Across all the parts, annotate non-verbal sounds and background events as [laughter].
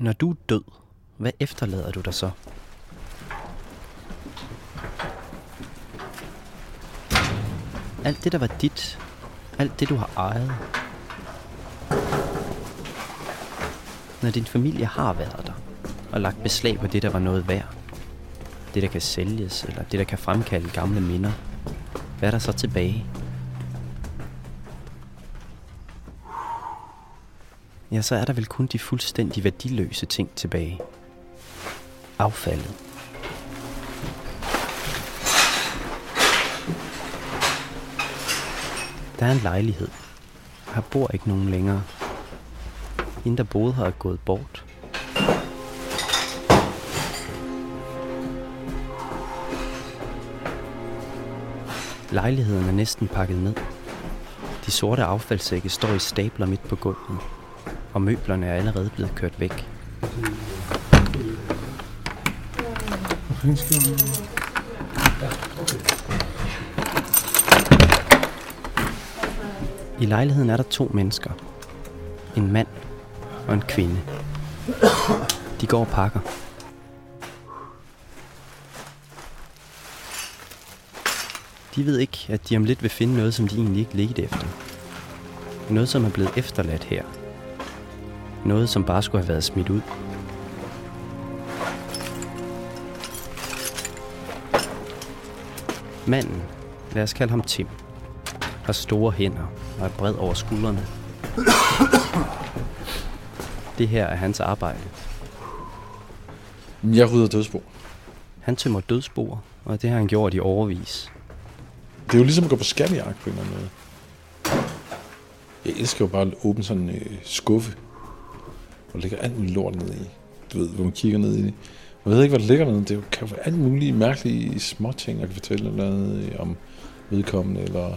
Når du er død, hvad efterlader du dig så? Alt det, der var dit. Alt det, du har ejet. Når din familie har været der, og lagt beslag på det, der var noget værd. Det, der kan sælges, eller det, der kan fremkalde gamle minder. Hvad er der så tilbage? Ja, så er der vel kun de fuldstændig værdiløse ting tilbage. Affaldet. Der er en lejlighed. Her bor ikke nogen længere. Hende, der boede her, er gået bort. Lejligheden er næsten pakket ned. De sorte affaldssække står i stabler midt på gulvet, og møblerne er allerede blevet kørt væk. I lejligheden er der to mennesker. En mand og en kvinde. De går og pakker. De ved ikke, at de om lidt vil finde noget, som de egentlig ikke ledte efter. Noget, som er blevet efterladt her. Noget, som bare skulle have været smidt ud. Manden, lad os kalde ham Tim, har store hænder og er bred over skuldrene. Det her er hans arbejde. Jeg rydder dødsbo. Han tømmer dødsboer, og det har han gjort i overvis. Det er jo ligesom at gå på skattejagt på en eller anden måde. Jeg elsker jo bare at åbne sådan en øh, skuffe, hvor der ligger alt muligt lort nede i. Du ved, hvor man kigger ned i det. Jeg ved ikke, hvad der ligger nede. Det kan jo være alt mulige mærkelige småting, jeg kan fortælle noget øh, om vedkommende, eller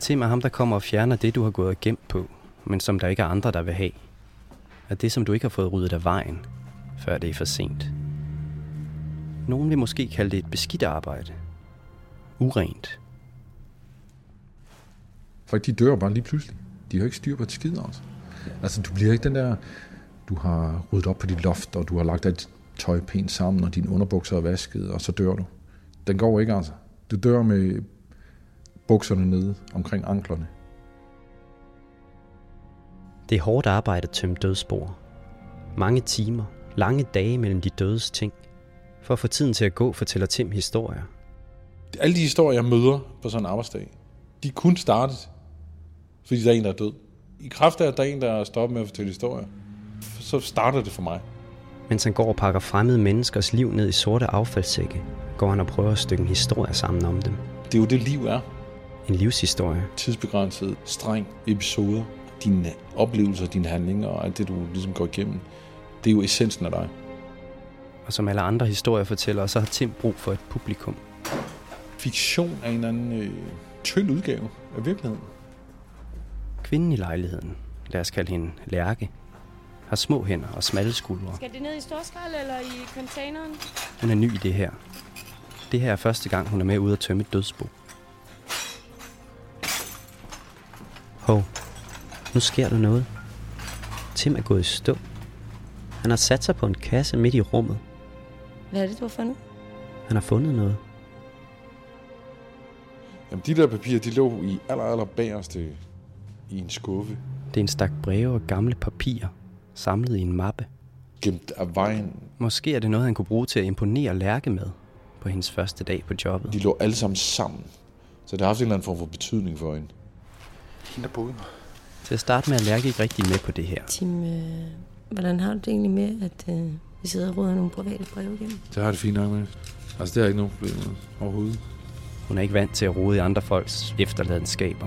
Tim er ham, der kommer og fjerner det, du har gået og gemt på, men som der ikke er andre, der vil have. Er det, som du ikke har fået ryddet af vejen, før det er for sent. Nogen vil måske kalde det et beskidt arbejde. Urent. Folk, de dør bare lige pludselig. De har ikke styr på et skid også. Altså, du bliver ikke den der... Du har ryddet op på dit loft, og du har lagt dit tøj pænt sammen, og dine underbukser er vasket, og så dør du. Den går ikke, altså. Du dør med bukserne nede omkring anklerne. Det er hårdt arbejde at tømme dødsspor. Mange timer, lange dage mellem de dødes ting. For at få tiden til at gå, fortæller Tim historier. Alle de historier, jeg møder på sådan en arbejdsdag, de er kun startet, fordi der er en, der er død. I kraft af, at der er en, der er stoppet med at fortælle historier, så starter det for mig. Mens han går og pakker fremmede menneskers liv ned i sorte affaldssække, går han og prøver at stykke en historie sammen om dem. Det er jo det, liv er. En livshistorie. Tidsbegrænset, streng episoder. dine oplevelser, dine handlinger og alt det, du ligesom går igennem, det er jo essensen af dig. Og som alle andre historiefortællere, så har Tim brug for et publikum. Fiktion er en eller anden øh, tynd udgave af virkeligheden. Kvinden i lejligheden, lad os kalde hende Lærke, har små hænder og smalle skuldre. Skal det ned i storskrald eller i containeren? Hun er ny i det her. Det her er første gang, hun er med ude at tømme et dødsbo. Hov, nu sker der noget. Tim er gået i stå. Han har sat sig på en kasse midt i rummet. Hvad er det, du har fundet? Han har fundet noget. Jamen, de der papirer, de lå i aller, aller bagerste i en skuffe, Det er en stak breve og gamle papirer, samlet i en mappe. gemt af vejen. Måske er det noget, han kunne bruge til at imponere Lærke med på hendes første dag på jobbet. De lå alle sammen sammen. Så det har haft en eller anden form for betydning for hende. Hende der boede Til at starte med er Lærke ikke rigtig med på det her. Tim, øh, hvordan har du det egentlig med, at øh, vi sidder og råder nogle private breve igennem? Det har jeg det fint nok med. Altså, det er ikke nogen problem med overhovedet. Hun er ikke vant til at rode i andre folks efterladenskaber.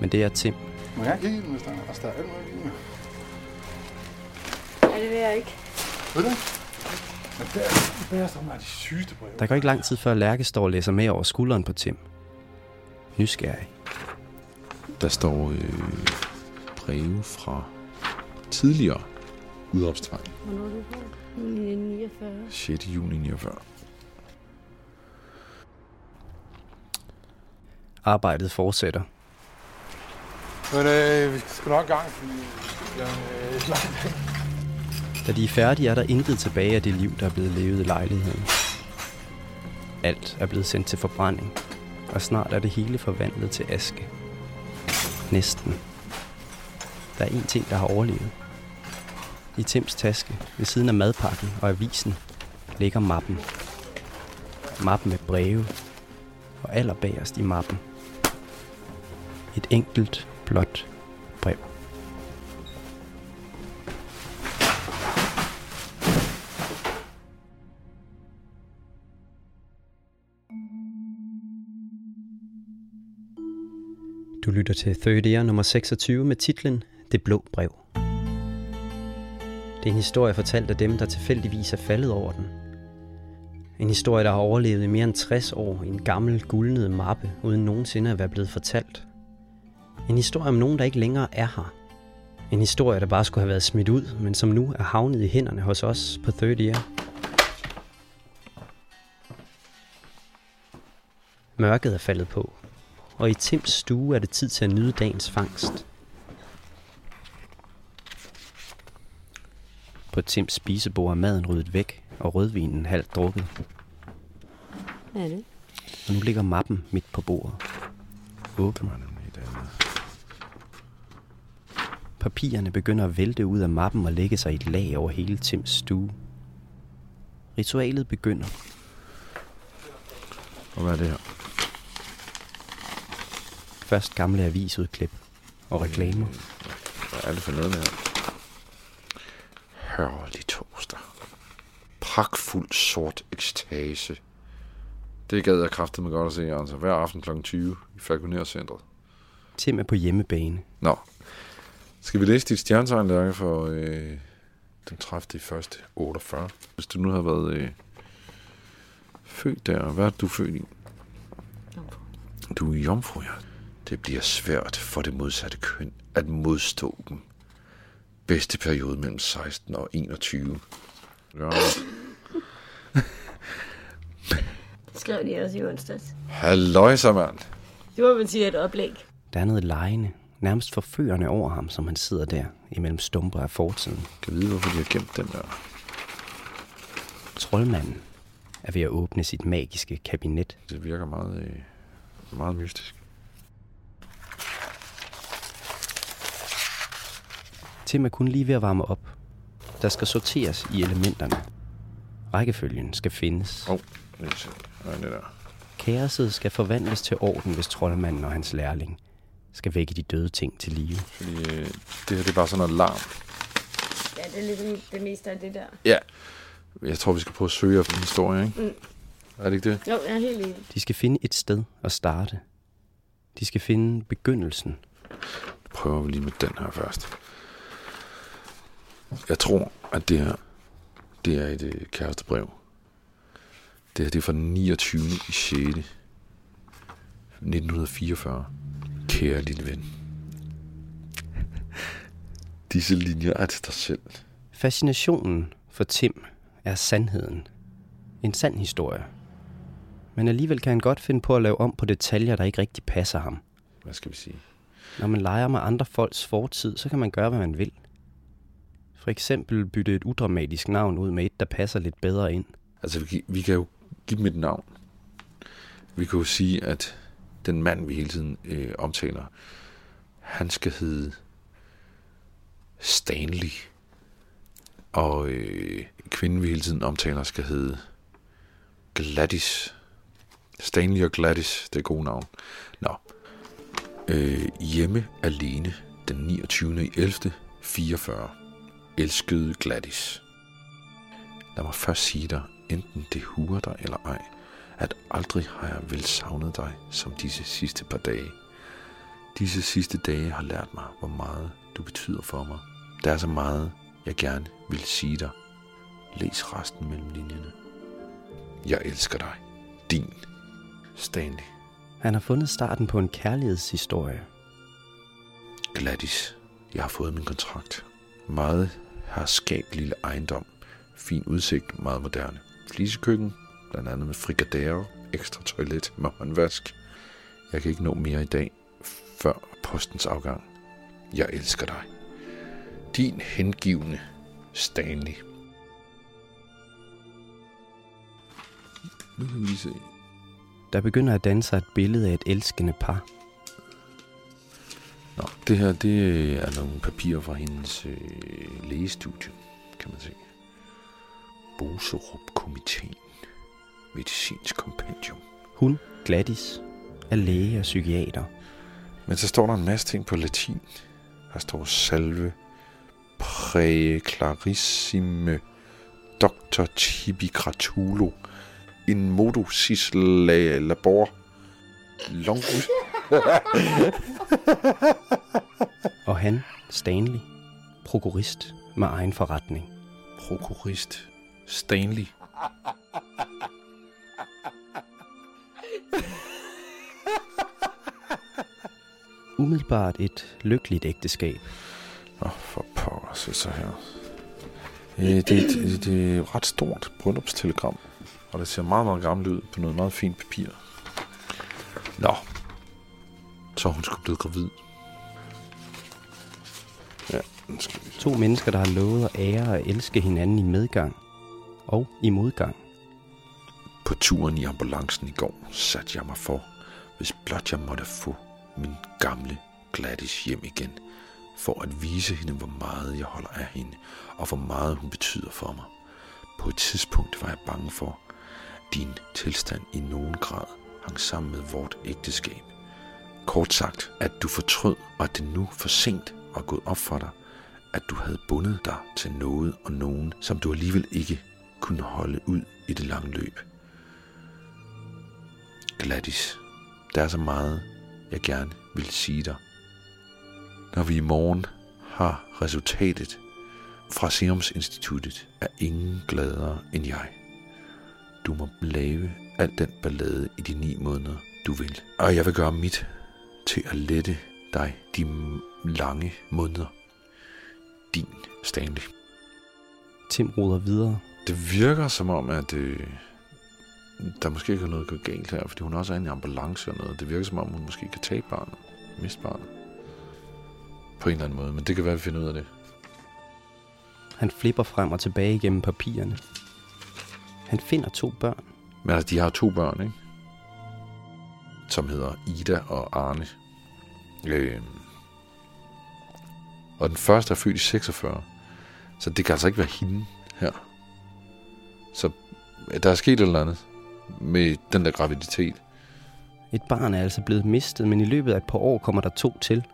Men det er Tim. Må jeg i den, hvis der er, hvis der er alt muligt i? Nej, det vil jeg ikke. Ved du? Men det er, det er sådan de sygeste breve. Der går ikke lang tid før Lærke står og læser med over skulderen på Tim. Nysgerrig. Der står øh, breve fra tidligere udopstegn. Hvornår er du på? 1949. 6. juni 49. Arbejdet fortsætter. Men øh, vi skal nok i gang, fordi det øh. Da de er færdige, er der intet tilbage af det liv, der er blevet levet i lejligheden. Alt er blevet sendt til forbrænding, og snart er det hele forvandlet til aske. Næsten. Der er én ting, der har overlevet. I Tims taske, ved siden af madpakken og avisen, ligger mappen. Mappen med breve, og allerbagerst i mappen. Et enkelt, blåt brev. Du lytter til Third Year nummer 26 med titlen Det blå brev. Det er en historie fortalt af dem, der tilfældigvis er faldet over den. En historie, der har overlevet i mere end 60 år i en gammel, guldnet mappe, uden nogensinde at være blevet fortalt. En historie om nogen, der ikke længere er her. En historie, der bare skulle have været smidt ud, men som nu er havnet i hænderne hos os på Third Year. Mørket er faldet på, og i Tims stue er det tid til at nyde dagens fangst. På Tims spisebord er maden ryddet væk, og rødvinen halvt drukket. Hvad er det? Og nu ligger mappen midt på bordet. Åben. Papirerne begynder at vælte ud af mappen og lægge sig i et lag over hele Tims stue. Ritualet begynder. Og hvad er det her? Først gamle avisudklip og reklamer. Hvad er det for noget, det her? Hørlig torsdag. Pragtfuld sort ekstase. Det gad jeg kraftigt med godt at se, altså. Hver aften kl. 20 i Falconer-centret. Tim er på hjemmebane. Nå. Skal vi læse dit stjernetegn, Lærke, for øh, den 30. i første 48? Hvis du nu havde været øh, født der, hvad er du født i? Du er jomfru, ja. Det bliver svært for det modsatte køn at modstå dem. Bedste periode mellem 16 og 21. Ja. Det [laughs] skrev de også i onsdags. Halløjsa, mand. Det må man sige er et oplæg. Der er noget lejende, nærmest forførende over ham, som han sidder der imellem stumper af fortiden. Kan vide, hvorfor de har gemt den der. Troldmanden er ved at åbne sit magiske kabinet. Det virker meget, øh, meget mystisk. Tim er kun lige ved at varme op. Der skal sorteres i elementerne. Rækkefølgen skal findes. Åh, oh. Hvad er det der? Kaoset skal forvandles til orden, hvis troldmanden og hans lærling skal vække de døde ting til live. Fordi øh, det her det er bare sådan noget larm. Ja, det er ligesom det meste af det der. Ja. Jeg tror, vi skal prøve at søge efter en historie, ikke? Mm. Er det ikke det? Jo, jeg er helt enig. De skal finde et sted at starte. De skal finde begyndelsen. prøver vi lige med den her først. Jeg tror, at det her, det er et øh, kærestebrev. Det her det er fra den 29. i 6. 1944. Kære lille ven. Disse linjer er til dig selv. Fascinationen for Tim er sandheden. En sand historie. Men alligevel kan han godt finde på at lave om på detaljer, der ikke rigtig passer ham. Hvad skal vi sige? Når man leger med andre folks fortid, så kan man gøre, hvad man vil. For eksempel bytte et udramatisk navn ud med et, der passer lidt bedre ind. Altså, vi, vi kan jo give dem et navn. Vi kan jo sige, at den mand, vi hele tiden øh, omtaler, han skal hedde Stanley. Og øh, kvinden, vi hele tiden omtaler, skal hedde Gladys. Stanley og Gladys, det er gode navn. Nå. Øh, hjemme alene den 29. i 11. 44. Elskede Gladys. Lad mig først sige dig, enten det huer dig eller ej, at aldrig har jeg vel savnet dig som disse sidste par dage. Disse sidste dage har lært mig, hvor meget du betyder for mig. Der er så meget, jeg gerne vil sige dig. Læs resten mellem linjerne. Jeg elsker dig. Din Stanley. Han har fundet starten på en kærlighedshistorie. Gladys, jeg har fået min kontrakt. Meget har skabt lille ejendom. Fin udsigt, meget moderne. Flisekøkken, blandt andet med frikadere, ekstra toilet med håndvask. Jeg kan ikke nå mere i dag, før postens afgang. Jeg elsker dig. Din hengivne Stanley. Nu kan vi se. Der begynder at danne sig et billede af et elskende par. Nå, det her, det er nogle papirer fra hendes øh, lægestudie, kan man se. Boserup-komiteen. Medicinsk kompendium. Hun, Gladys, er læge og psykiater. Men så står der en masse ting på latin. Der står salve, præ clarissime, doctor tibi gratulo, in modo sis la labor, longus. [laughs] Og han, Stanley, prokurist med egen forretning. Prokurist Stanley. [laughs] Umiddelbart et lykkeligt ægteskab. Nå, for pokker, se så her. Øh, Det, det, det er et ret stort bryllupstelegram, og det ser meget, meget gammelt ud på noget meget fint papir. Nå, så hun sgu blevet gravid. Ja, skal vi To mennesker, der har lovet at ære og elske hinanden i medgang og i modgang. På turen i ambulancen i går satte jeg mig for, hvis blot jeg måtte få min gamle Gladys hjem igen, for at vise hende, hvor meget jeg holder af hende, og hvor meget hun betyder for mig. På et tidspunkt var jeg bange for, at din tilstand i nogen grad hang sammen med vort ægteskab. Kort sagt, at du fortrød, og at det nu for sent var gået op for dig, at du havde bundet dig til noget og nogen, som du alligevel ikke kunne holde ud i det lange løb. Gladys, der er så meget, jeg gerne vil sige dig. Når vi i morgen har resultatet fra Serumsinstituttet, er ingen gladere end jeg. Du må lave al den ballade i de ni måneder, du vil. Og jeg vil gøre mit til at lette dig de lange måneder. Din Stanley. Tim ruder videre. Det virker som om, at øh, der måske er noget gået galt her, fordi hun også er i ambulance og noget. Det virker som om, hun måske kan tage barnet. Miste barnet. På en eller anden måde, men det kan være, at vi finder ud af det. Han flipper frem og tilbage igennem papirerne. Han finder to børn. Men altså, de har to børn, ikke? Som hedder Ida og Arne. Øh, og den første er født i 46. Så det kan altså ikke være hende her. Så der er sket et eller andet med den der graviditet. Et barn er altså blevet mistet, men i løbet af et par år kommer der to til.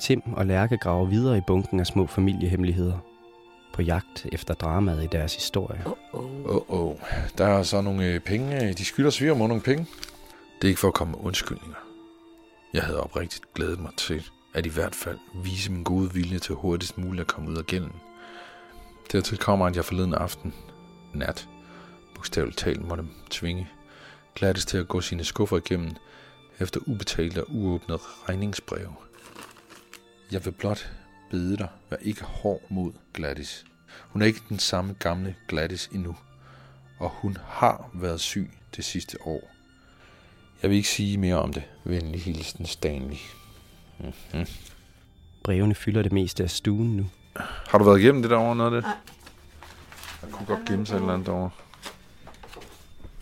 Tim og Lærke graver videre i bunken af små familiehemmeligheder. På jagt efter dramaet i deres historie. Åh, oh, oh. Der er så nogle øh, penge. øh, De skylder svigermor nogle penge. Det er ikke for at komme med undskyldninger. Jeg havde oprigtigt glædet mig til at i hvert fald vise min gode vilje til hurtigst muligt at komme ud af gælden. Dertil kommer, at jeg forleden aften, nat, bogstaveligt talt måtte tvinge Gladys til at gå sine skuffer igennem efter ubetalte og uåbnede regningsbreve. Jeg vil blot bede dig, vær ikke hård mod Gladys. Hun er ikke den samme gamle Gladys endnu, og hun har været syg det sidste år. Jeg vil ikke sige mere om det. Venlig hilsen Stanley. Mm-hmm. Brevene fylder det meste af stuen nu. Har du været igennem det derovre noget af det? Nej. Jeg kunne godt gemme sig et eller andet derovre.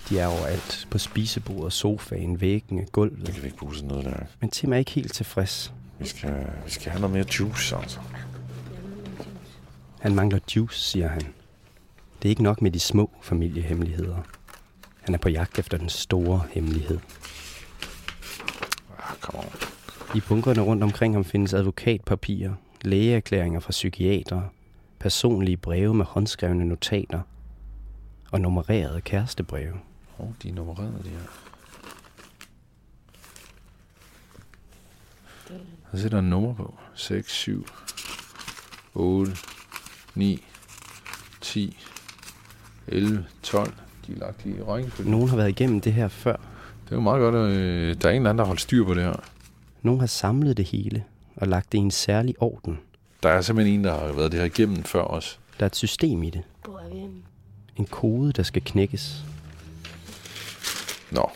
De er overalt. På spisebordet, sofaen, væggene, gulvet. Det kan vi ikke bruge sådan noget der. Men Tim er ikke helt tilfreds. Vi skal, vi skal have noget mere juice, altså. Han mangler juice, siger han. Det er ikke nok med de små familiehemmeligheder. Han er på jagt efter den store hemmelighed. Ah, come on. I bunkerne rundt omkring ham findes advokatpapirer, lægeerklæringer fra psykiatere, personlige breve med håndskrevne notater og nummererede kærestebreve. Åh, oh, de er nummererede, de her. Der en nummer på. 6, 7, 8, 9, 10, 11, 12. De er lagt i rækkefølge. Nogen har været igennem det her før. Det er jo meget godt, at øh, der er en eller anden, der har holdt styr på det her. Nogen har samlet det hele og lagt det i en særlig orden. Der er simpelthen en, der har været det her igennem før os. Der er et system i det. Hvor er vi henne? En kode, der skal knækkes. Nå,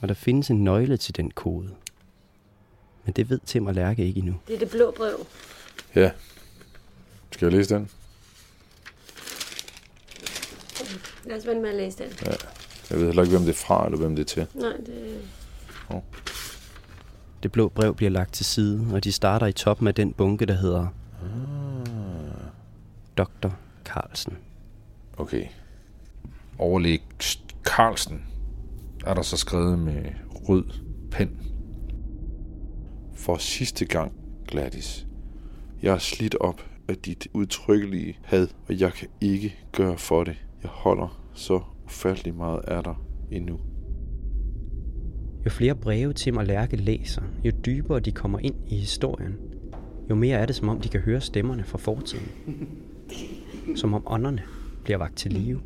Og der findes en nøgle til den kode. Men det ved Tim og Lærke ikke endnu. Det er det blå brev. ja. Skal jeg læse den? Lad os vente med at læse den. Ja. Jeg ved heller ikke, hvem det er fra, eller hvem det er til. Nej, det... Det blå brev bliver lagt til side, og de starter i toppen af den bunke, der hedder Dr. Carlsen. Okay. Overlæg Carlsen er der så skrevet med rød pen. For sidste gang, Gladys. Jeg er slidt op af dit udtrykkelige had, og jeg kan ikke gøre for det. Jeg holder så ufattelig meget af dig endnu. Jo flere breve Tim og Lærke læser, jo dybere de kommer ind i historien, jo mere er det, som om de kan høre stemmerne fra fortiden. Som om ånderne bliver vagt til live.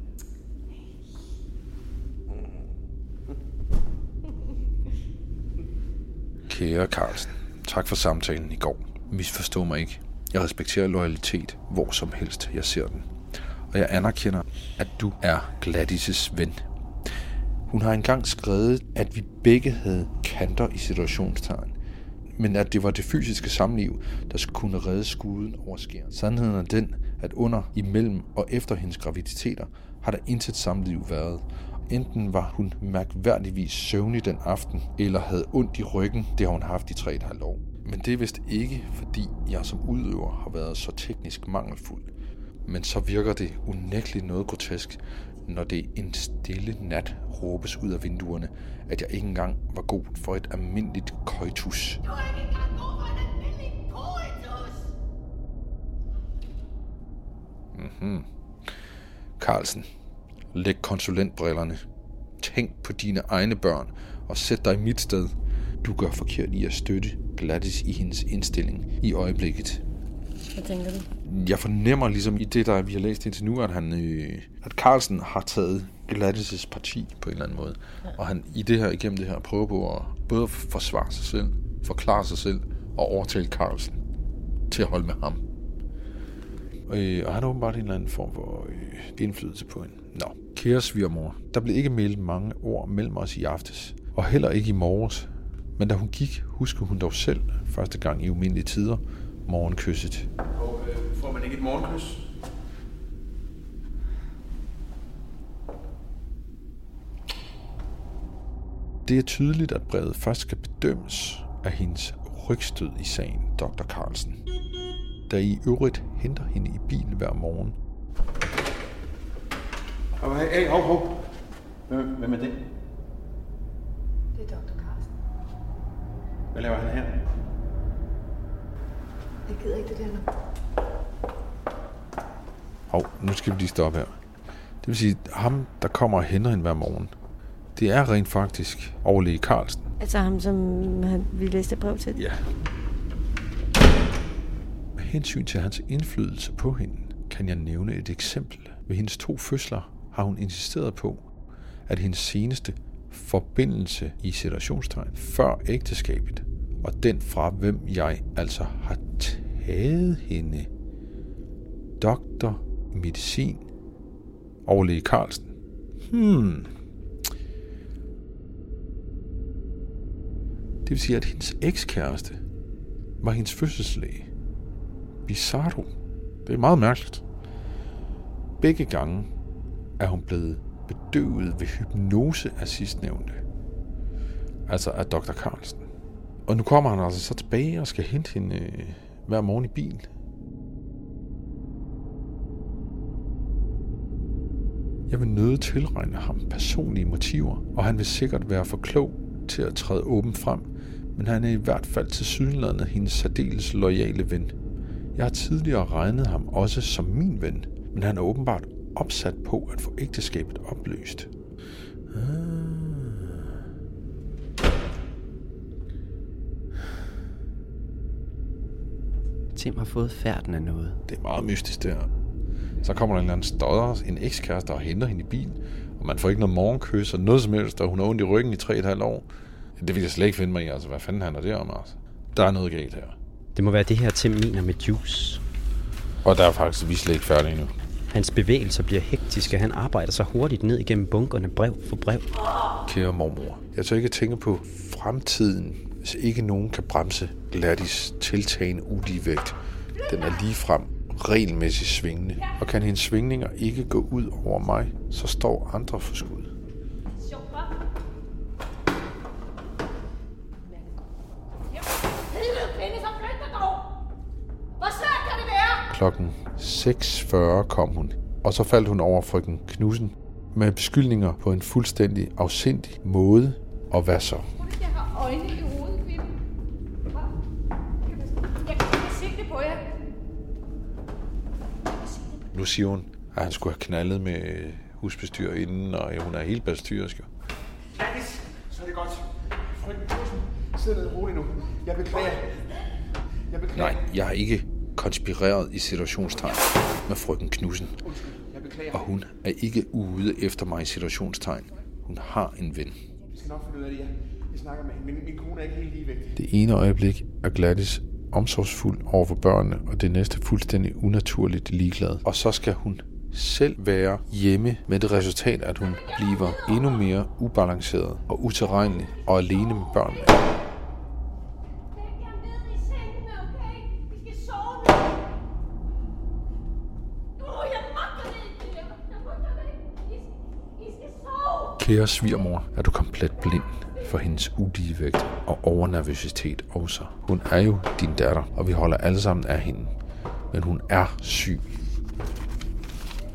Kære Carlsen, tak for samtalen i går. Misforstå mig ikke. Jeg respekterer loyalitet, hvor som helst jeg ser den. Og jeg anerkender, at du er Gladys' ven. Hun har engang skrevet, at vi begge havde kanter i situationstegn. Men at det var det fysiske samliv, der skulle kunne redde skuden over skæren. Sandheden er den, at under, imellem og efter hendes graviditeter har der intet samliv været. Enten var hun mærkværdigvis søvnig den aften, eller havde ondt i ryggen, det har hun haft i 3,5 år. Men det er vist ikke, fordi jeg som udøver har været så teknisk mangelfuld. Men så virker det unægteligt noget grotesk, når det en stille nat råbes ud af vinduerne, at jeg ikke engang var god for et almindeligt koitus. Mhm. Carlsen, læg konsulentbrillerne. Tænk på dine egne børn og sæt dig i mit sted. Du gør forkert i at støtte Gladys i hendes indstilling i øjeblikket. Hvad tænker du? Jeg fornemmer ligesom i det, der vi har læst indtil nu, at, han, øh, at Carlsen har taget Gladys' parti på en eller anden måde. Ja. Og han i det her, igennem det her, prøver på at både forsvare sig selv, forklare sig selv og overtale Carlsen til at holde med ham. Øh, og han har åbenbart en eller anden form for øh, indflydelse på hende. Nå, kære svigermor, der blev ikke meldt mange ord mellem os i aftes. Og heller ikke i morges. Men da hun gik, huskede hun dog selv første gang i umindelige tider morgenkysset. Og øh, får man ikke et morgenkys? Det er tydeligt, at brevet først skal bedømmes af hendes rygstød i sagen, Dr. Carlsen. Der i øvrigt henter hende i bil hver morgen. Hey, hey, hov, hov. Hvem, hvem er det? Det er Dr. Carsten. Hvad laver han her? Jeg gider ikke det der nu. Hov, nu skal vi lige stoppe her. Det vil sige, ham, der kommer og henter hende hver morgen, det er rent faktisk overlæge Carlsen. Altså ham, som han, vi læste brev til? Ja. Hensyn til hans indflydelse på hende, kan jeg nævne et eksempel. Ved hendes to fødsler har hun insisteret på, at hendes seneste forbindelse i situationstegn før ægteskabet, og den fra hvem jeg altså har taget hende, doktor medicin, overlæge Carlsen. Hmm. Det vil sige, at hendes ekskæreste var hendes fødselslæge. Bizarro. Det er meget mærkeligt. Begge gange er hun blevet bedøvet ved hypnose af sidstnævnte. Altså af Dr. Carlsen. Og nu kommer han altså så tilbage og skal hente hende øh, hver morgen i bil. Jeg vil nøde tilregne ham personlige motiver, og han vil sikkert være for klog til at træde åbent frem, men han er i hvert fald til sydenlandet hendes særdeles loyale ven. Jeg har tidligere regnet ham også som min ven, men han er åbenbart opsat på at få ægteskabet opløst. Ah. Tim har fået færden af noget. Det er meget mystisk der. Så kommer der en eller anden stodder, en ekskæreste, og henter hende i bil, og man får ikke noget morgenkys og noget som helst, og hun har ondt i ryggen i 3,5 år. Det vil jeg slet ikke finde mig i, altså hvad fanden handler det om, altså? Der er noget galt her. Det må være det her Tim mener med juice. Og der er faktisk vi slet ikke færdige endnu. Hans bevægelser bliver hektiske. Han arbejder så hurtigt ned igennem bunkerne brev for brev. Kære mormor, jeg tør ikke tænke på fremtiden, hvis ikke nogen kan bremse Gladys tiltagende uligevægt. Den er lige frem regelmæssigt svingende, og kan hendes svingninger ikke gå ud over mig, så står andre for skud. Klokken 6.40 kom hun, og så faldt hun over frøken Knudsen med beskyldninger på en fuldstændig afsindig måde. Og hvad så? Jeg har øjne i hovedet, Kvinde. Jeg kan ikke se det på jer. Nu siger hun, at han skulle have knaldet med husbestyr inden, og hun er helt bestyrisk. Gladys, så er det godt. Frøken Knudsen, sid ned roligt nu. Jeg beklager. Jeg beklager. Nej, jeg har ikke konspireret i situationstegn med frøken Knudsen. Og hun er ikke ude efter mig i situationstegn. Hun har en ven. Jeg skal nok finde ud af det. Jeg, jeg snakker med hende. Min, min kone er ikke helt ligevægtig. Det ene øjeblik er Gladys omsorgsfuld over for børnene, og det næste fuldstændig unaturligt ligeglad. Og så skal hun selv være hjemme med det resultat, at hun bliver endnu mere ubalanceret og utilregnelig og alene med børnene. Kære svigermor, er du komplet blind for hendes uligevægt og overnervøsitet også. Hun er jo din datter, og vi holder alle sammen af hende. Men hun er syg.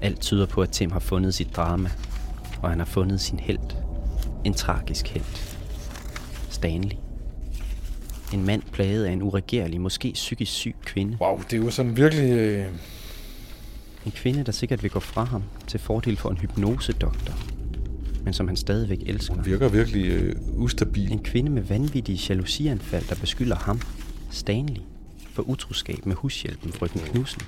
Alt tyder på, at Tim har fundet sit drama, og han har fundet sin held. En tragisk held. Stanley. En mand plaget af en uregerlig, måske psykisk syg kvinde. Wow, det er jo sådan virkelig... Øh... En kvinde, der sikkert vil gå fra ham til fordel for en hypnosedoktor, men som han stadigvæk elsker. Hun virker virkelig øh, ustabil. En kvinde med vanvittige jalousianfald, der beskylder ham, Stanley, for utroskab med hushjælpen frøken Knudsen.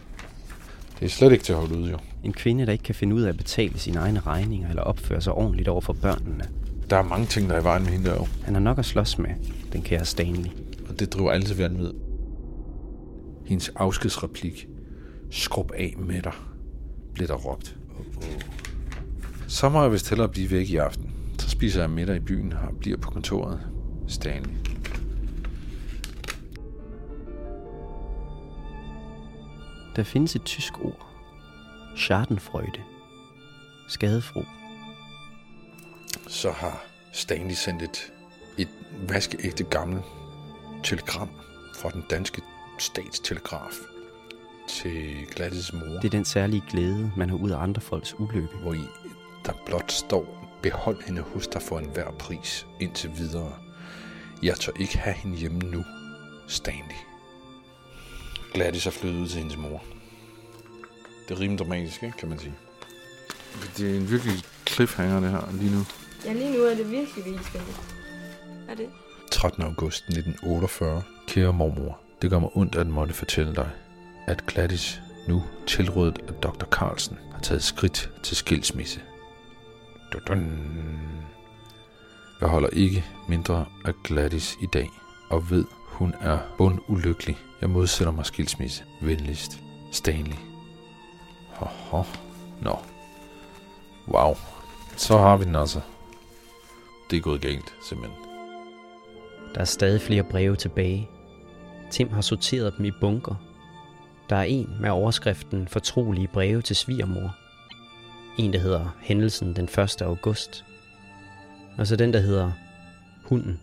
Det er slet ikke til at holde ud, jo. En kvinde, der ikke kan finde ud af at betale sine egne regninger eller opføre sig ordentligt over for børnene. Der er mange ting, der er i vejen med hende der jo. Han har nok at slås med, den kære Stanley. Og det driver til vanvid. Hendes afskedsreplik. Skrub af med dig, blev der råbt. Så må jeg vist hellere blive væk i aften. Så spiser jeg middag i byen og bliver på kontoret. Stanley. Der findes et tysk ord. Schadenfreude. Skadefro. Så har Stanley sendt et, et vaskeægte gammel telegram fra den danske statstelegraf til Gladys mor. Det er den særlige glæde, man har ud af andre folks ulykke. Hvor i der blot står, behold hende hos dig for enhver pris indtil videre. Jeg tør ikke have hende hjemme nu, Stanley. Gladys er flyttet ud til hendes mor. Det er rimelig dramatisk, ikke, kan man sige. Det er en virkelig cliffhanger, det her, lige nu. Ja, lige nu er det virkelig vildt spændende. Er det? 13. august 1948. Kære mormor, det gør mig ondt at måtte fortælle dig, at Gladys, nu tilrådet af Dr. Carlsen, har taget skridt til skilsmisse. Dun-dun. Jeg holder ikke mindre af Gladys i dag, og ved, hun er bundulykkelig. Jeg modsætter mig skilsmisse. Venligst. Stanley. Hoho. Nå. Wow. Så har vi den altså. Det er gået galt, simpelthen. Der er stadig flere breve tilbage. Tim har sorteret dem i bunker. Der er en med overskriften Fortrolige breve til svigermor. En, der hedder Hændelsen den 1. august. Og så den, der hedder Hunden.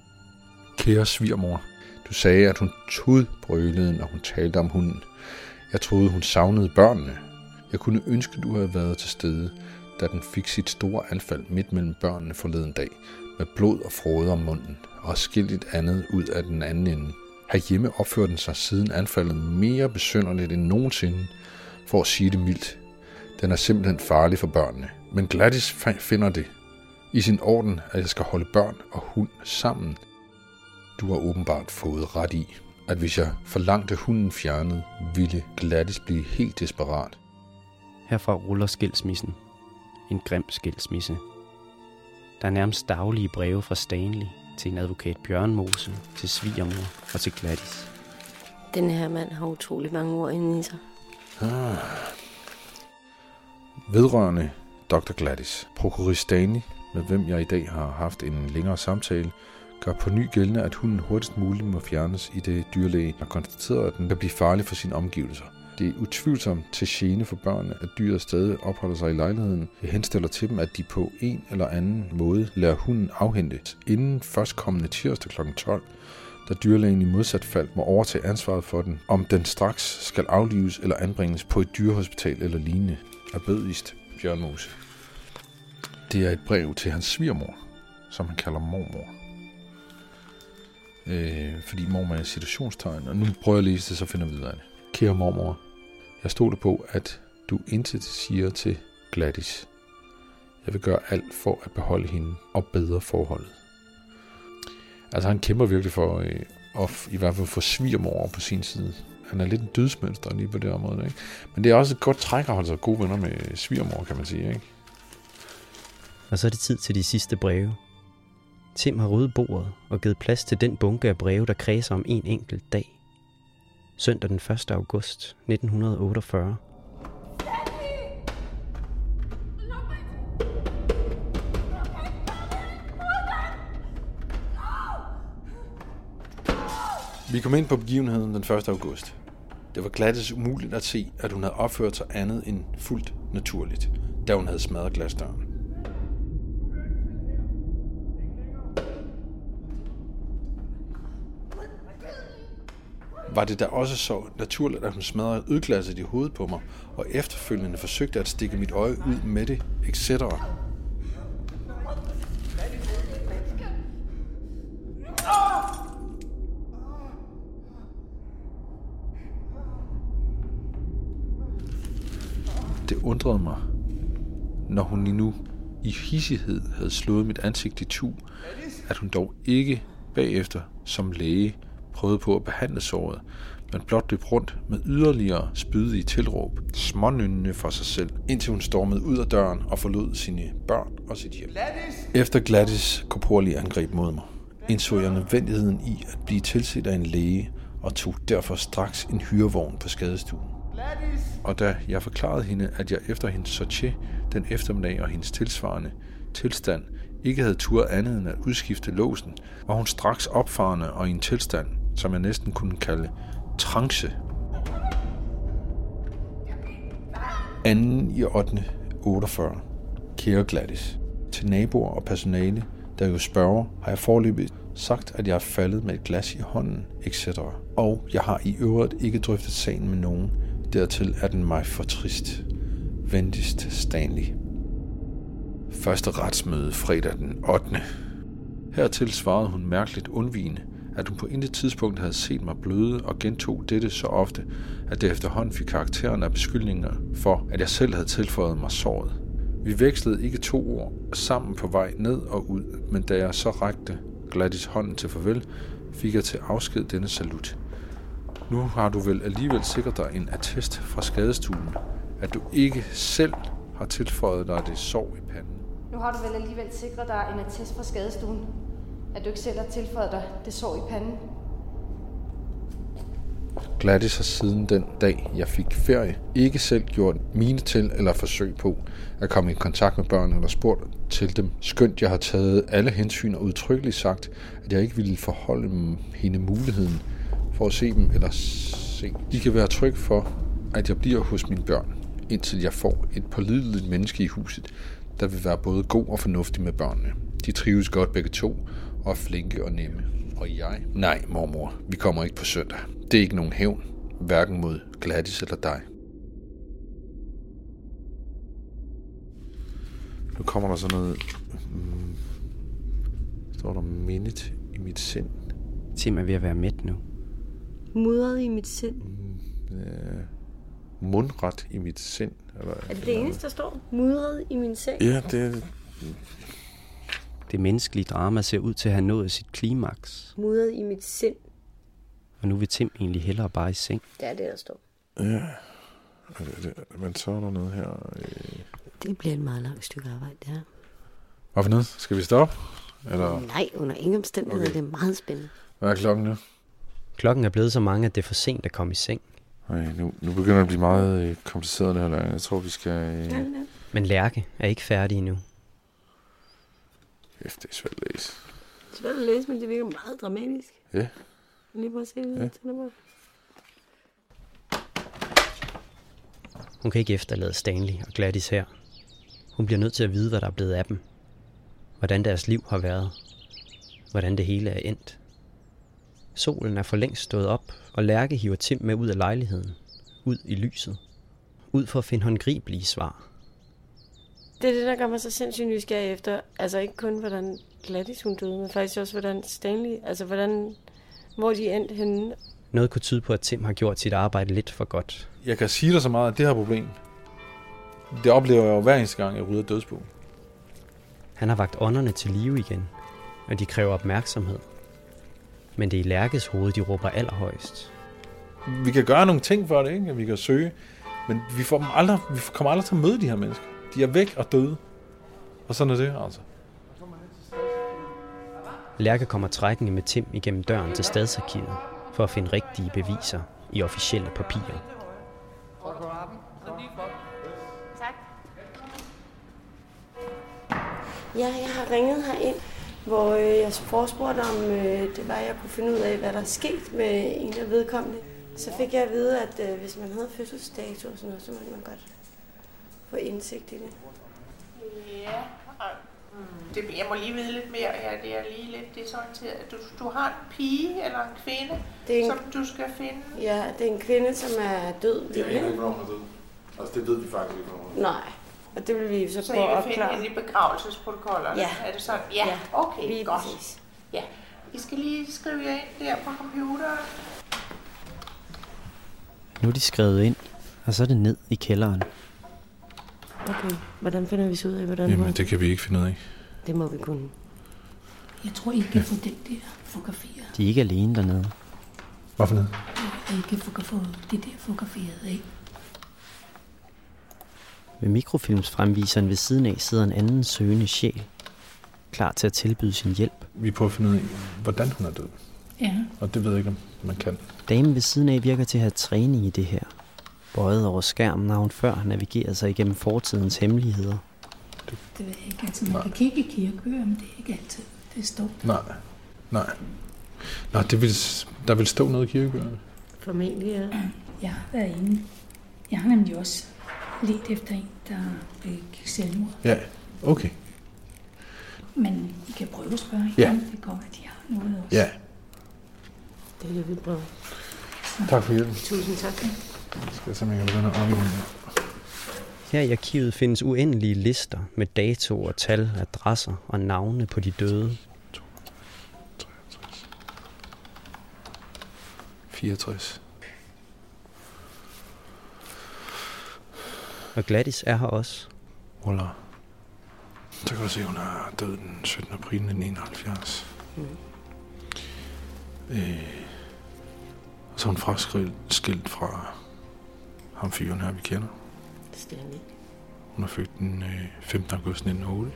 Kære svigermor, du sagde, at hun tudbrølede, når hun talte om hunden. Jeg troede, hun savnede børnene. Jeg kunne ønske, du havde været til stede, da den fik sit store anfald midt mellem børnene forleden dag, med blod og frode om munden, og skiltet andet ud af den anden ende. Herhjemme opførte den sig siden anfaldet mere besynderligt end nogensinde, for at sige det mildt. Den er simpelthen farlig for børnene. Men Gladys finder det i sin orden, at jeg skal holde børn og hund sammen. Du har åbenbart fået ret i, at hvis jeg forlangte hunden fjernet, ville Gladys blive helt desperat. Herfra ruller skilsmissen. En grim skilsmisse. Der er nærmest daglige breve fra Stanley til en advokat Bjørn Mose, til svigermor og til Gladys. Den her mand har utrolig mange ord inde i sig. Ah. Vedrørende Dr. Gladys, prokurist Dani, med hvem jeg i dag har haft en længere samtale, gør på ny gældende, at hunden hurtigst muligt må fjernes i det dyrlæge har konstateret, at den kan blive farlig for sine omgivelser. Det er utvivlsomt til gene for børnene, at dyret stadig opholder sig i lejligheden. Jeg henstiller til dem, at de på en eller anden måde lærer hunden afhente inden førstkommende tirsdag kl. 12, da dyrlægen i modsat fald må overtage ansvaret for den, om den straks skal aflives eller anbringes på et dyrehospital eller lignende, er bødigst Bjørn Mose. Det er et brev til hans svigermor, som han kalder mormor. Øh, fordi mormor er situationstegn, og nu prøver jeg at læse det, så finder vi ud af det. Kære mormor, jeg stoler på, at du intet siger til Gladys. Jeg vil gøre alt for at beholde hende og bedre forholdet. Altså han kæmper virkelig for øh, at i hvert fald få svigermor på sin side. Han er lidt en dødsmønster lige på det område. Ikke? Men det er også et godt træk at holde sig gode venner med svigermor, kan man sige. Ikke? Og så er det tid til de sidste breve. Tim har ryddet bordet og givet plads til den bunke af breve, der kredser om en enkelt dag. Søndag den 1. august 1948. Vi kom ind på begivenheden den 1. august. Det var glattes umuligt at se, at hun havde opført sig andet end fuldt naturligt, da hun havde smadret glasdøren. var det da også så naturligt, at hun smadrede ølglasset i hovedet på mig, og efterfølgende forsøgte at stikke mit øje ud med det, etc. Det undrede mig, når hun nu i hissighed havde slået mit ansigt i tu, at hun dog ikke bagefter som læge prøvede på at behandle såret, men blot løb rundt med yderligere spydige tilråb, smånynnende for sig selv, indtil hun stormede ud af døren og forlod sine børn og sit hjem. Gladys! Efter Gladys korporlige angreb mod mig, indså jeg nødvendigheden i at blive tilset af en læge og tog derfor straks en hyrevogn på skadestuen. Og da jeg forklarede hende, at jeg efter hendes sortie den eftermiddag og hendes tilsvarende tilstand ikke havde tur andet end at udskifte låsen, var hun straks opfarende og i en tilstand, som jeg næsten kunne kalde trance. Anden i 8. 48. Kære Gladys. Til naboer og personale, der jo spørger, har jeg forløbet sagt, at jeg er faldet med et glas i hånden, etc. Og jeg har i øvrigt ikke drøftet sagen med nogen. Dertil er den mig for trist. Venligst Stanley. Første retsmøde fredag den 8. Hertil svarede hun mærkeligt undvigende, at hun på intet tidspunkt havde set mig bløde og gentog dette så ofte, at det efterhånden fik karakteren af beskyldninger for, at jeg selv havde tilføjet mig såret. Vi vekslede ikke to ord sammen på vej ned og ud, men da jeg så rakte Gladys hånden til farvel, fik jeg til afsked denne salut. Nu har du vel alligevel sikret dig en attest fra skadestuen, at du ikke selv har tilføjet dig det sår i panden. Nu har du vel alligevel sikret dig en attest fra skadestuen. At du ikke selv har tilføjet dig det sår i panden. Gladys har siden den dag, jeg fik ferie, ikke selv gjort mine til eller forsøg på at komme i kontakt med børn eller spurgt til dem. Skønt jeg har taget alle hensyn og udtrykkeligt sagt, at jeg ikke ville forholde hende muligheden for at se dem eller se. De kan være tryg for, at jeg bliver hos mine børn, indtil jeg får et pålideligt menneske i huset, der vil være både god og fornuftig med børnene. De trives godt begge to, og er flinke og nemme. Og jeg? Nej, mormor, vi kommer ikke på søndag. Det er ikke nogen hævn, hverken mod Gladys eller dig. Nu kommer der sådan noget... Mm, står der mindet i mit sind. Tim er ved at være mæt nu. Mudret i mit sind. Ja, mundret i mit sind. Eller, Er det det eneste, der står? Mudret i min seng? Ja, det, Det menneskelige drama ser ud til at have nået sit klimaks. Mudret i mit sind. Og nu vil Tim egentlig hellere bare i seng. Det er det, der står. Ja, men så er der noget her. Øh. Det bliver et meget langt stykke arbejde, det her. Hvad for noget? Skal vi stoppe? Eller Nej, under ingen omstændigheder. Okay. Det er meget spændende. hvad er klokken nu? Klokken er blevet så mange, at det er for sent at komme i seng. Nej, nu, nu begynder det at blive meget øh, kompliceret det her. Leila. Jeg tror, vi skal... Øh... Men Lærke er ikke færdig endnu. Kæft, det er svært at læse. Det er svært at læse, men det virker meget dramatisk. Ja. Lige prøv at se det. Ja. Ja. Hun kan ikke efterlade Stanley og Gladys her. Hun bliver nødt til at vide, hvad der er blevet af dem. Hvordan deres liv har været. Hvordan det hele er endt. Solen er for længst stået op, og Lærke hiver Tim med ud af lejligheden. Ud i lyset. Ud for at finde håndgribelige svar. Det er det, der gør mig så sindssygt nysgerrig efter. Altså ikke kun, hvordan Gladys hun døde, men faktisk også, hvordan Stanley, altså hvordan, hvor de endte henne. Noget kunne tyde på, at Tim har gjort sit arbejde lidt for godt. Jeg kan sige dig så meget, at det her problem, det oplever jeg jo hver eneste gang, jeg rydder dødsbo. Han har vagt ånderne til live igen, og de kræver opmærksomhed. Men det er i Lærkes hoved, de råber allerhøjst. Vi kan gøre nogle ting for det, ikke? Vi kan søge, men vi, får dem aldrig, vi kommer aldrig til at møde de her mennesker. De er væk og døde. Og sådan er det, altså. Lærke kommer trækkende med Tim igennem døren til stadsarkivet for at finde rigtige beviser i officielle papirer. Tak. Ja, jeg har ringet herind, hvor øh, jeg forespurgte om øh, det var, at jeg kunne finde ud af, hvad der er sket med en af vedkommende. Så fik jeg at vide, at øh, hvis man havde fødselsdato og sådan noget, så måtte man godt få indsigt i det. Ja, og det, jeg må lige vide lidt mere. Ja, det er lige lidt desorienteret. Du, du har en pige eller en kvinde, Det er en- som du skal finde. Ja, det er en kvinde, som er død. hvornår hun er død. Altså, det ved vi faktisk ikke, hvornår Nej, og det vil vi så Så prøve I at vil finde opklare. hende i begravelsesprotokollerne? Ja. Er det sådan? Ja, Ja, okay, lige godt. præcis. Ja, I skal lige skrive jer ind der på computeren. Nu er de skrevet ind, og så er det ned i kælderen. Okay, hvordan finder vi så ud af, hvordan Jamen, det kan vi ikke finde ud af. det må vi kunne. Jeg tror ikke, jeg får den der fotograferet. De er ikke alene dernede. Hvad for noget? Jeg ikke får få det der fotograferet af. Ved mikrofilmsfremviseren ved siden af sidder en anden søgende sjæl, klar til at tilbyde sin hjælp. Vi prøver at finde ud af, hvordan hun er død. Ja. Og det ved jeg ikke, om man kan. Damen ved siden af virker til at have træning i det her. Bøjet over skærmen har hun før navigeret sig igennem fortidens hemmeligheder. Det ved jeg ikke. Altså, man kan kigge i kirkebøger, men det er ikke altid, det står. Nej. Nej. Nå, det vil, der vil stå noget i kirkebøgerne. Formentlig, ja. Jeg har været inde. Jeg har nemlig også let efter en, der begik selvmord. Ja, okay. Men I kan prøve at spørge Ja. hende. Det går, at de har noget også. Ja. Det er det, vi prøver. Tak for hjælpen. Tusind tak. Skal jeg simpelthen begynde at aflive Her i arkivet findes uendelige lister med datoer, tal, adresser og navne på de døde. 64. Og Gladys er her også. Ulla. Så kan du se, at hun er død den 17. april 1971. Mm. Øh, og så er hun fraskilt fra ham fyren her, vi kender. Stanley. Hun er født den øh, 15. august 1908.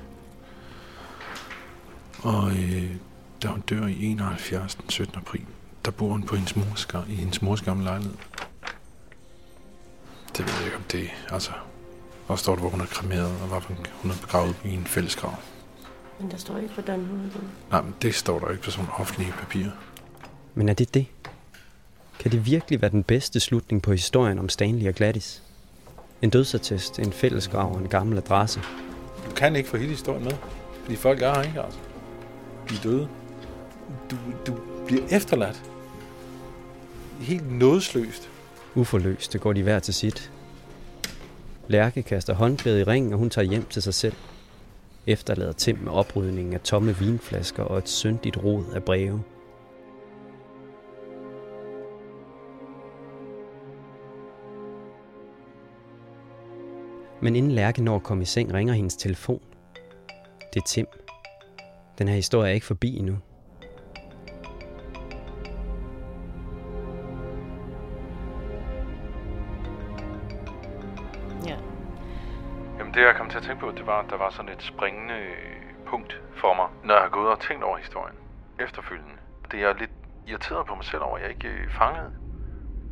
Og øh, da hun dør i 71. den 17. april, der bor hun på hendes mors, i hendes mors gamle lejlighed. Det ved jeg ikke om det, altså... Og står der, hvor hun er kremeret, og hvor hun er begravet i en fælles grav. Men der står ikke, hvordan hun er. Nej, men det står der ikke på sådan offentlige papirer. Men er det det? Kan det virkelig være den bedste slutning på historien om Stanley og Gladys? En dødsattest, en fællesgrav og en gammel adresse. Du kan ikke få hele historien med, fordi folk er her ikke, altså. De er døde. Du, du bliver efterladt. Helt nådesløst. Uforløst, det går de hver til sit. Lærke kaster håndklæde i ringen, og hun tager hjem til sig selv. Efterlader Tim med oprydningen af tomme vinflasker og et syndigt rod af breve. Men inden Lærke når at komme i seng, ringer hendes telefon. Det er Tim. Den her historie er ikke forbi endnu. Det, jeg kom til at tænke på, det var, at der var sådan et springende øh, punkt for mig, når jeg har gået og tænkt over historien efterfølgende. Det er jeg lidt irriteret på mig selv over, at jeg ikke øh, fangede,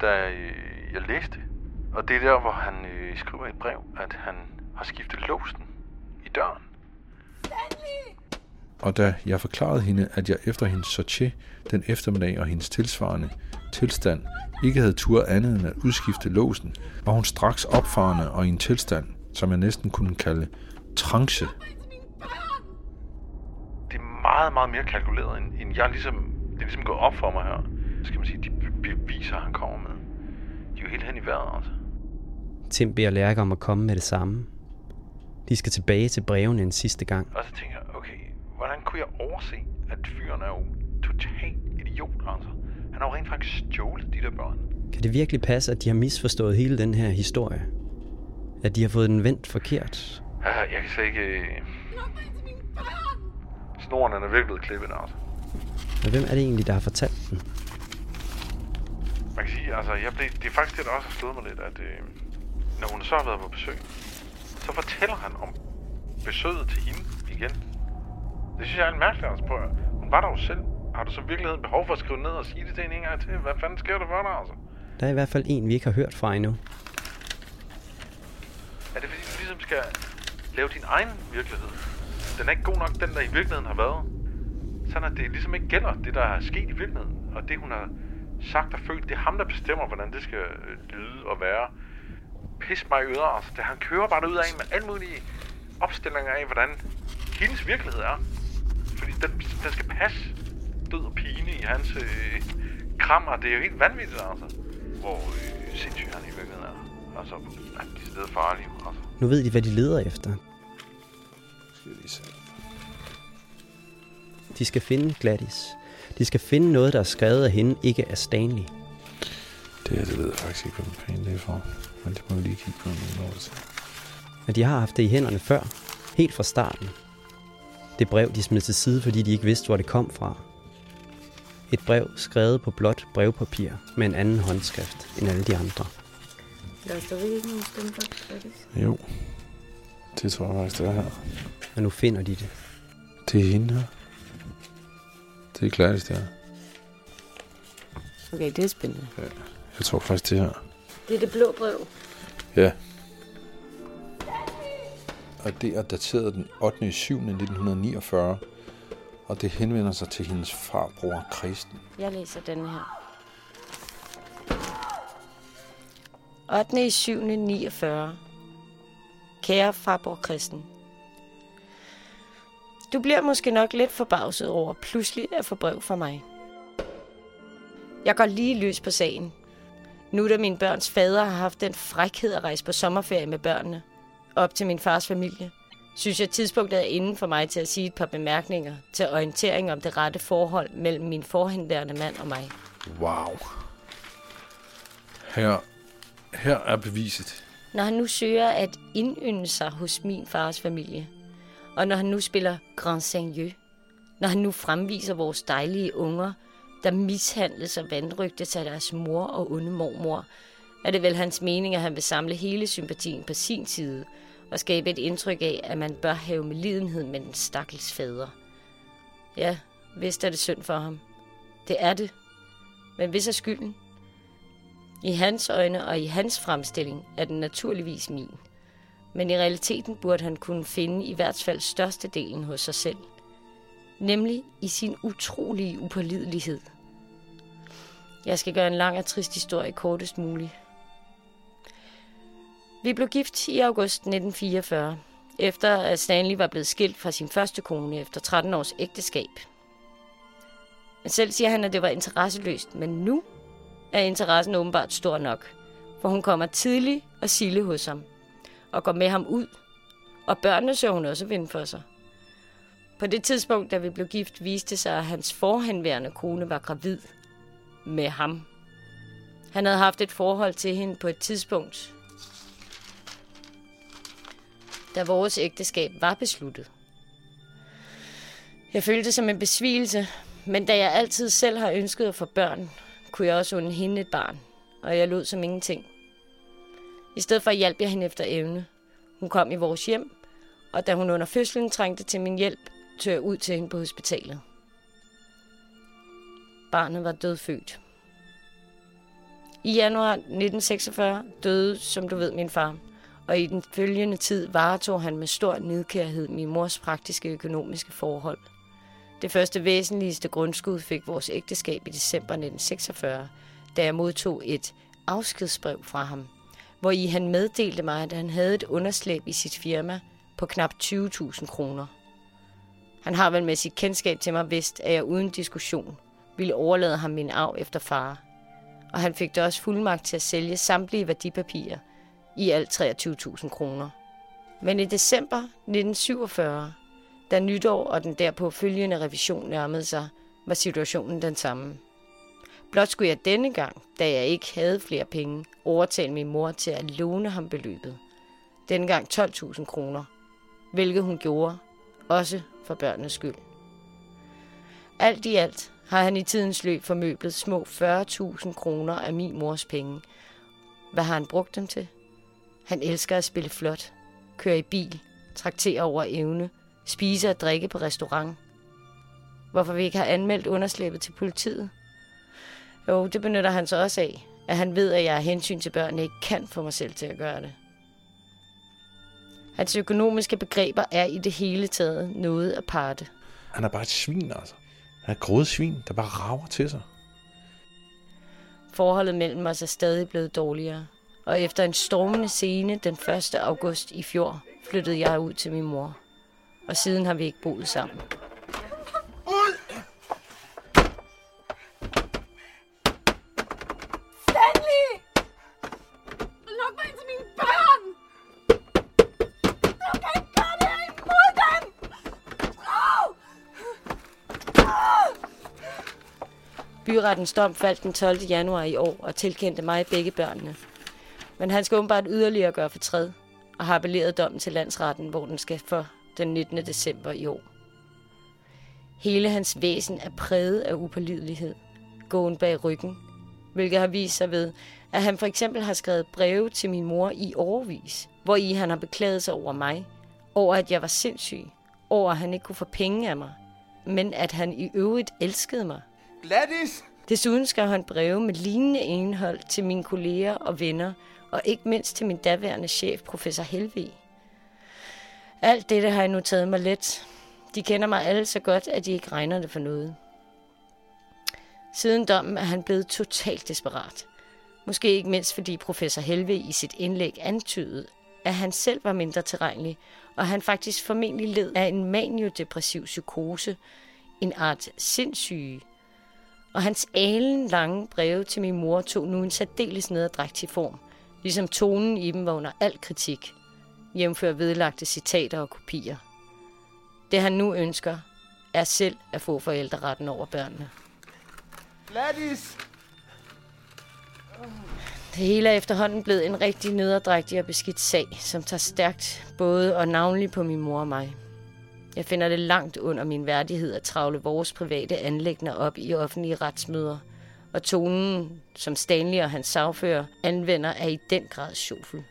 da øh, jeg læste. Og det er der, hvor han øh, skriver i et brev, at han har skiftet låsen i døren. Og da jeg forklarede hende, at jeg efter hendes sortie den eftermiddag og hendes tilsvarende tilstand ikke havde tur andet end at udskifte låsen, var hun straks opfarende og i en tilstand, som jeg næsten kunne kalde trance. Det er meget, meget mere kalkuleret, end, end jeg ligesom, det er ligesom gået op for mig her. Skal man sige, de beviser, han kommer med. De er jo helt hen i vejret, altså. Tim beder Lærke om at komme med det samme. De skal tilbage til brevene en sidste gang. Og så tænker jeg, okay, hvordan kunne jeg overse, at fyren er jo totalt idiot, altså. Han har jo rent faktisk stjålet de der børn. Kan det virkelig passe, at de har misforstået hele den her historie? At de har fået den vendt forkert? Ja, jeg kan slet ikke... øh, Snoren er virkelig blevet klippet, altså. Men hvem er det egentlig, der har fortalt den? Man kan sige, altså, jeg blev, det er faktisk det, der også har slået mig lidt, at øh, når hun så har været på besøg, så fortæller han om besøget til hende igen. Det synes jeg er en mærkeligt, altså. På, hun var der jo selv. Har du så virkelig behov for at skrive ned og sige det til hende en gang til? Hvad fanden sker der for dig, altså? Der er i hvert fald en, vi ikke har hørt fra endnu. Er det fordi, du ligesom skal lave din egen virkelighed? Den er ikke god nok, den der i virkeligheden har været. Sådan at det ligesom ikke gælder det, der er sket i virkeligheden. Og det, hun har sagt og følt, det er ham, der bestemmer, hvordan det skal øh, lyde og være. Pis mig i øder, altså. Det, han kører bare ud af med alle mulige opstillinger af, hvordan hendes virkelighed er. Fordi den, den skal passe død og pine i hans øh, krammer. Det er jo helt vanvittigt, altså. Hvor øh, sindssygt han i virkeligheden er. Altså, er decideret farlig, altså. Nu ved de, hvad de leder efter. Skal jeg lige se. De skal finde Gladys. De skal finde noget, der er skrevet af hende, ikke af Stanley. Det her, det ved jeg faktisk ikke, hvad fanden det er for. Men det må vi lige kigge på nogle år til. Men de har haft det i hænderne før. Helt fra starten. Det brev, de smed til side, fordi de ikke vidste, hvor det kom fra. Et brev skrevet på blåt brevpapir med en anden håndskrift end alle de andre. Der er stadig ikke nogen stempler. er det? Jo. Det tror jeg faktisk, det er her. Og nu finder de det. Det er hende her. Det er Gladys, det her. Okay, det er spændende. Ja. Jeg tror faktisk, det her. Det er det blå brev. Ja. Og det er dateret den 8. 7. 1949. Og det henvender sig til hendes farbror Kristen. Jeg læser den her. 8. 7. 49. Kære farbror Kristen. Du bliver måske nok lidt forbavset over pludselig at få brev fra mig. Jeg går lige løs på sagen. Nu da min børns fader har haft den frækhed at rejse på sommerferie med børnene, op til min fars familie, synes jeg tidspunktet er inde for mig til at sige et par bemærkninger til orientering om det rette forhold mellem min forhenværende mand og mig. Wow. Her, her er beviset. Når han nu søger at indynde sig hos min fars familie, og når han nu spiller Grand Seigneur, når han nu fremviser vores dejlige unger der mishandles og vandrygtes af deres mor og onde mormor, er det vel hans mening, at han vil samle hele sympatien på sin side og skabe et indtryk af, at man bør have med lidenhed med den stakkels fader. Ja, vist er det synd for ham. Det er det. Men hvis er skylden? I hans øjne og i hans fremstilling er den naturligvis min. Men i realiteten burde han kunne finde i hvert fald størstedelen hos sig selv. Nemlig i sin utrolige upålidelighed. Jeg skal gøre en lang og trist historie kortest muligt. Vi blev gift i august 1944, efter at Stanley var blevet skilt fra sin første kone efter 13 års ægteskab. Men selv siger han, at det var interesseløst, men nu er interessen åbenbart stor nok, for hun kommer tidlig og sille hos ham, og går med ham ud, og børnene så hun også vinde for sig. På det tidspunkt, da vi blev gift, viste sig, at hans forhenværende kone var gravid med ham. Han havde haft et forhold til hende på et tidspunkt, da vores ægteskab var besluttet. Jeg følte det som en besvigelse, men da jeg altid selv har ønsket at få børn, kunne jeg også unde hende et barn, og jeg lod som ingenting. I stedet for hjælp jeg hende efter evne. Hun kom i vores hjem, og da hun under fødslen trængte til min hjælp, tør jeg ud til hende på hospitalet. Barnet var dødfødt. I januar 1946 døde, som du ved, min far, og i den følgende tid varetog han med stor nidkærhed min mors praktiske økonomiske forhold. Det første væsentligste grundskud fik vores ægteskab i december 1946, da jeg modtog et afskedsbrev fra ham, hvor i han meddelte mig, at han havde et underslæb i sit firma på knap 20.000 kroner. Han har vel med sit kendskab til mig vidst, at jeg uden diskussion ville overlade ham min arv efter far. Og han fik da også fuldmagt til at sælge samtlige værdipapirer i alt 23.000 kroner. Men i december 1947, da nytår og den derpå følgende revision nærmede sig, var situationen den samme. Blot skulle jeg denne gang, da jeg ikke havde flere penge, overtale min mor til at låne ham beløbet. Denne gang 12.000 kroner, hvilket hun gjorde, også for børnenes skyld. Alt i alt har han i tidens løb formøblet små 40.000 kroner af min mors penge. Hvad har han brugt dem til? Han elsker at spille flot, køre i bil, traktere over evne, spise og drikke på restaurant. Hvorfor vi ikke har anmeldt underslæbet til politiet? Jo, det benytter han sig også af, at han ved, at jeg af hensyn til børnene ikke kan få mig selv til at gøre det. Hans økonomiske begreber er i det hele taget noget aparte. Han er bare et svin, altså. Han er et grådet svin, der bare rager til sig. Forholdet mellem os er stadig blevet dårligere, og efter en stormende scene den 1. august i fjor, flyttede jeg ud til min mor. Og siden har vi ikke boet sammen. Stanley! Luk mig ind til mine børn! Du kan ikke gøre det her imod dem! Au! Byrettens dom faldt den 12. januar i år og tilkendte mig begge børnene. Men han skal åbenbart yderligere gøre fortræd og har appelleret dommen til landsretten, hvor den skal for den 19. december i år. Hele hans væsen er præget af upålidelighed, gåen bag ryggen, hvilket har vist sig ved, at han for eksempel har skrevet breve til min mor i årvis, hvor i han har beklaget sig over mig, over at jeg var sindssyg, over at han ikke kunne få penge af mig, men at han i øvrigt elskede mig. Gladys! Desuden skal han breve med lignende indhold til mine kolleger og venner, og ikke mindst til min daværende chef, professor Helvig. Alt dette har jeg nu taget mig let. De kender mig alle så godt, at de ikke regner det for noget. Siden dommen er han blevet totalt desperat. Måske ikke mindst fordi professor Helve i sit indlæg antydede, at han selv var mindre tilregnelig, og han faktisk formentlig led af en maniodepressiv psykose, en art sindssyge. Og hans alen lange breve til min mor tog nu en særdeles nederdrægtig form, ligesom tonen i dem var under al kritik, jævnfør vedlagte citater og kopier. Det han nu ønsker, er selv at få forældreretten over børnene. Gladys! Det hele er efterhånden blevet en rigtig nederdrægtig og beskidt sag, som tager stærkt både og navnlig på min mor og mig. Jeg finder det langt under min værdighed at travle vores private anlægner op i offentlige retsmøder. Og tonen, som Stanley og hans sagfører anvender, er i den grad sjofel.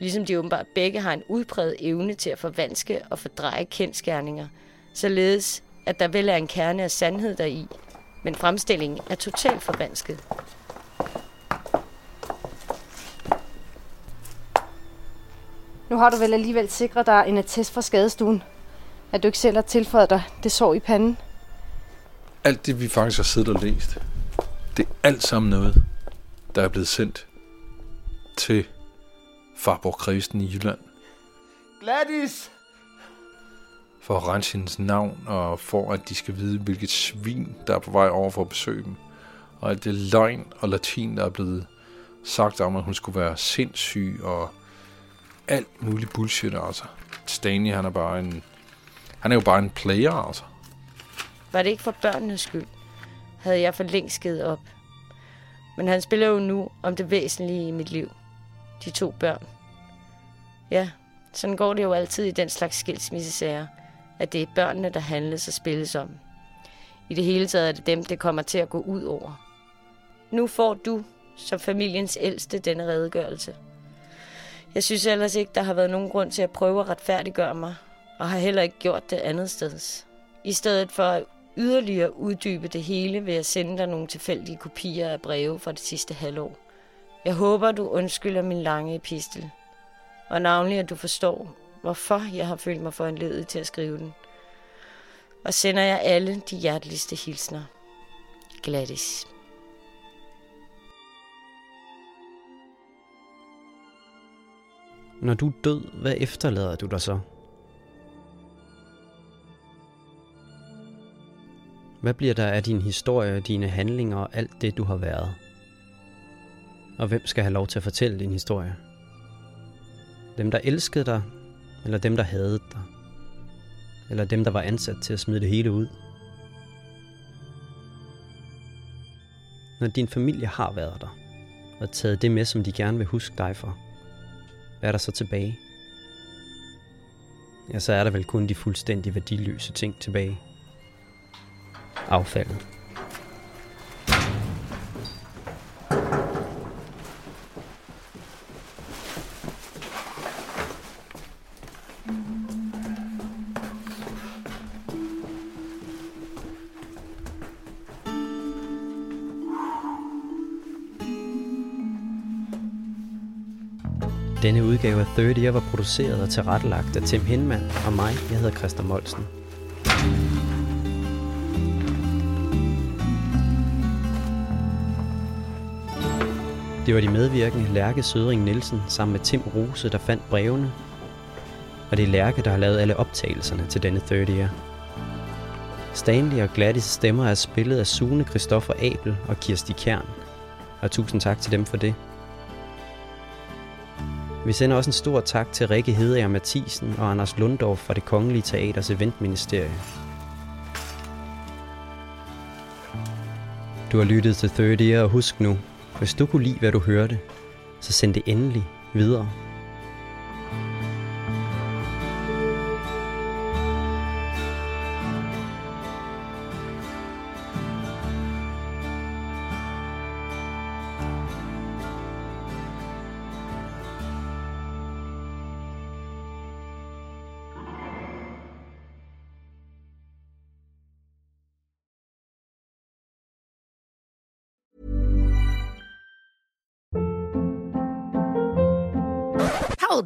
Ligesom de åbenbart begge har en udpræget evne til at forvanske og fordreje kendskærninger, således at der vel er en kerne af sandhed deri, men fremstillingen er totalt forvansket. Nu har du vel alligevel sikret dig en attest fra skadestuen. At du ikke selv har tilføjet dig det sår i panden. Alt det, vi faktisk har siddet og læst, det er alt sammen noget, der er blevet sendt til farbror Kristen i Jylland. Gladys! For at rense hendes navn, og for at de skal vide, hvilket svin, der er på vej over for at besøge dem. Og alt det løgn og latin, der er blevet sagt om, at hun skulle være sindssyg, og alt muligt bullshit, altså. Stanley, han er bare en... Han er jo bare en player, altså. Var det ikke for børnenes skyld, havde jeg for længst givet op. Men han spiller jo nu om det væsentlige i mit liv. De to børn. Ja, sådan går det jo altid i den slags skilsmissesager, at det er børnene, der handles og spilles om. I det hele taget er det dem, det kommer til at gå ud over. Nu får du, som familiens ældste, denne redegørelse. Jeg synes ellers ikke, der har været nogen grund til at prøve at retfærdiggøre mig, og har heller ikke gjort det andet sted. I stedet for at yderligere uddybe det hele, vil jeg sende dig nogle tilfældige kopier af breve fra det sidste halvår. Jeg håber, du undskylder min lange epistel, og navnlig, at du forstår, hvorfor jeg har følt mig foranledet til at skrive den. Og sender jeg alle de hjerteligste hilsner. Gladys. Når du er død, hvad efterlader du dig så? Hvad bliver der af din historie, dine handlinger og alt det, du har været? Og hvem skal have lov til at fortælle din historie? Dem, der elskede dig, eller dem, der hadede dig? Eller dem, der var ansat til at smide det hele ud? Når din familie har været der, og taget det med, som de gerne vil huske dig for, hvad er der så tilbage? Ja, så er der vel kun de fuldstændig værdiløse ting tilbage. Affaldet. Denne udgave af 30 Year var produceret og tilrettelagt af Tim Hinman og mig. Jeg hedder Christa Molsen. Det var de medvirkende Lærke Sødring Nielsen sammen med Tim Rose, der fandt brevene. Og det er Lærke, der har lavet alle optagelserne til denne 30 Year. Stanley og Gladys stemmer er spillet af Sune Christoffer Abel og Kirsti Kern. Og tusind tak til dem for det. Vi sender også en stor tak til Rikke Hedeager Mathisen og Anders Lundorf fra det Kongelige Teaters Eventministerie. Du har lyttet til 30 og husk nu, hvis du kunne lide, hvad du hørte, så send det endelig videre.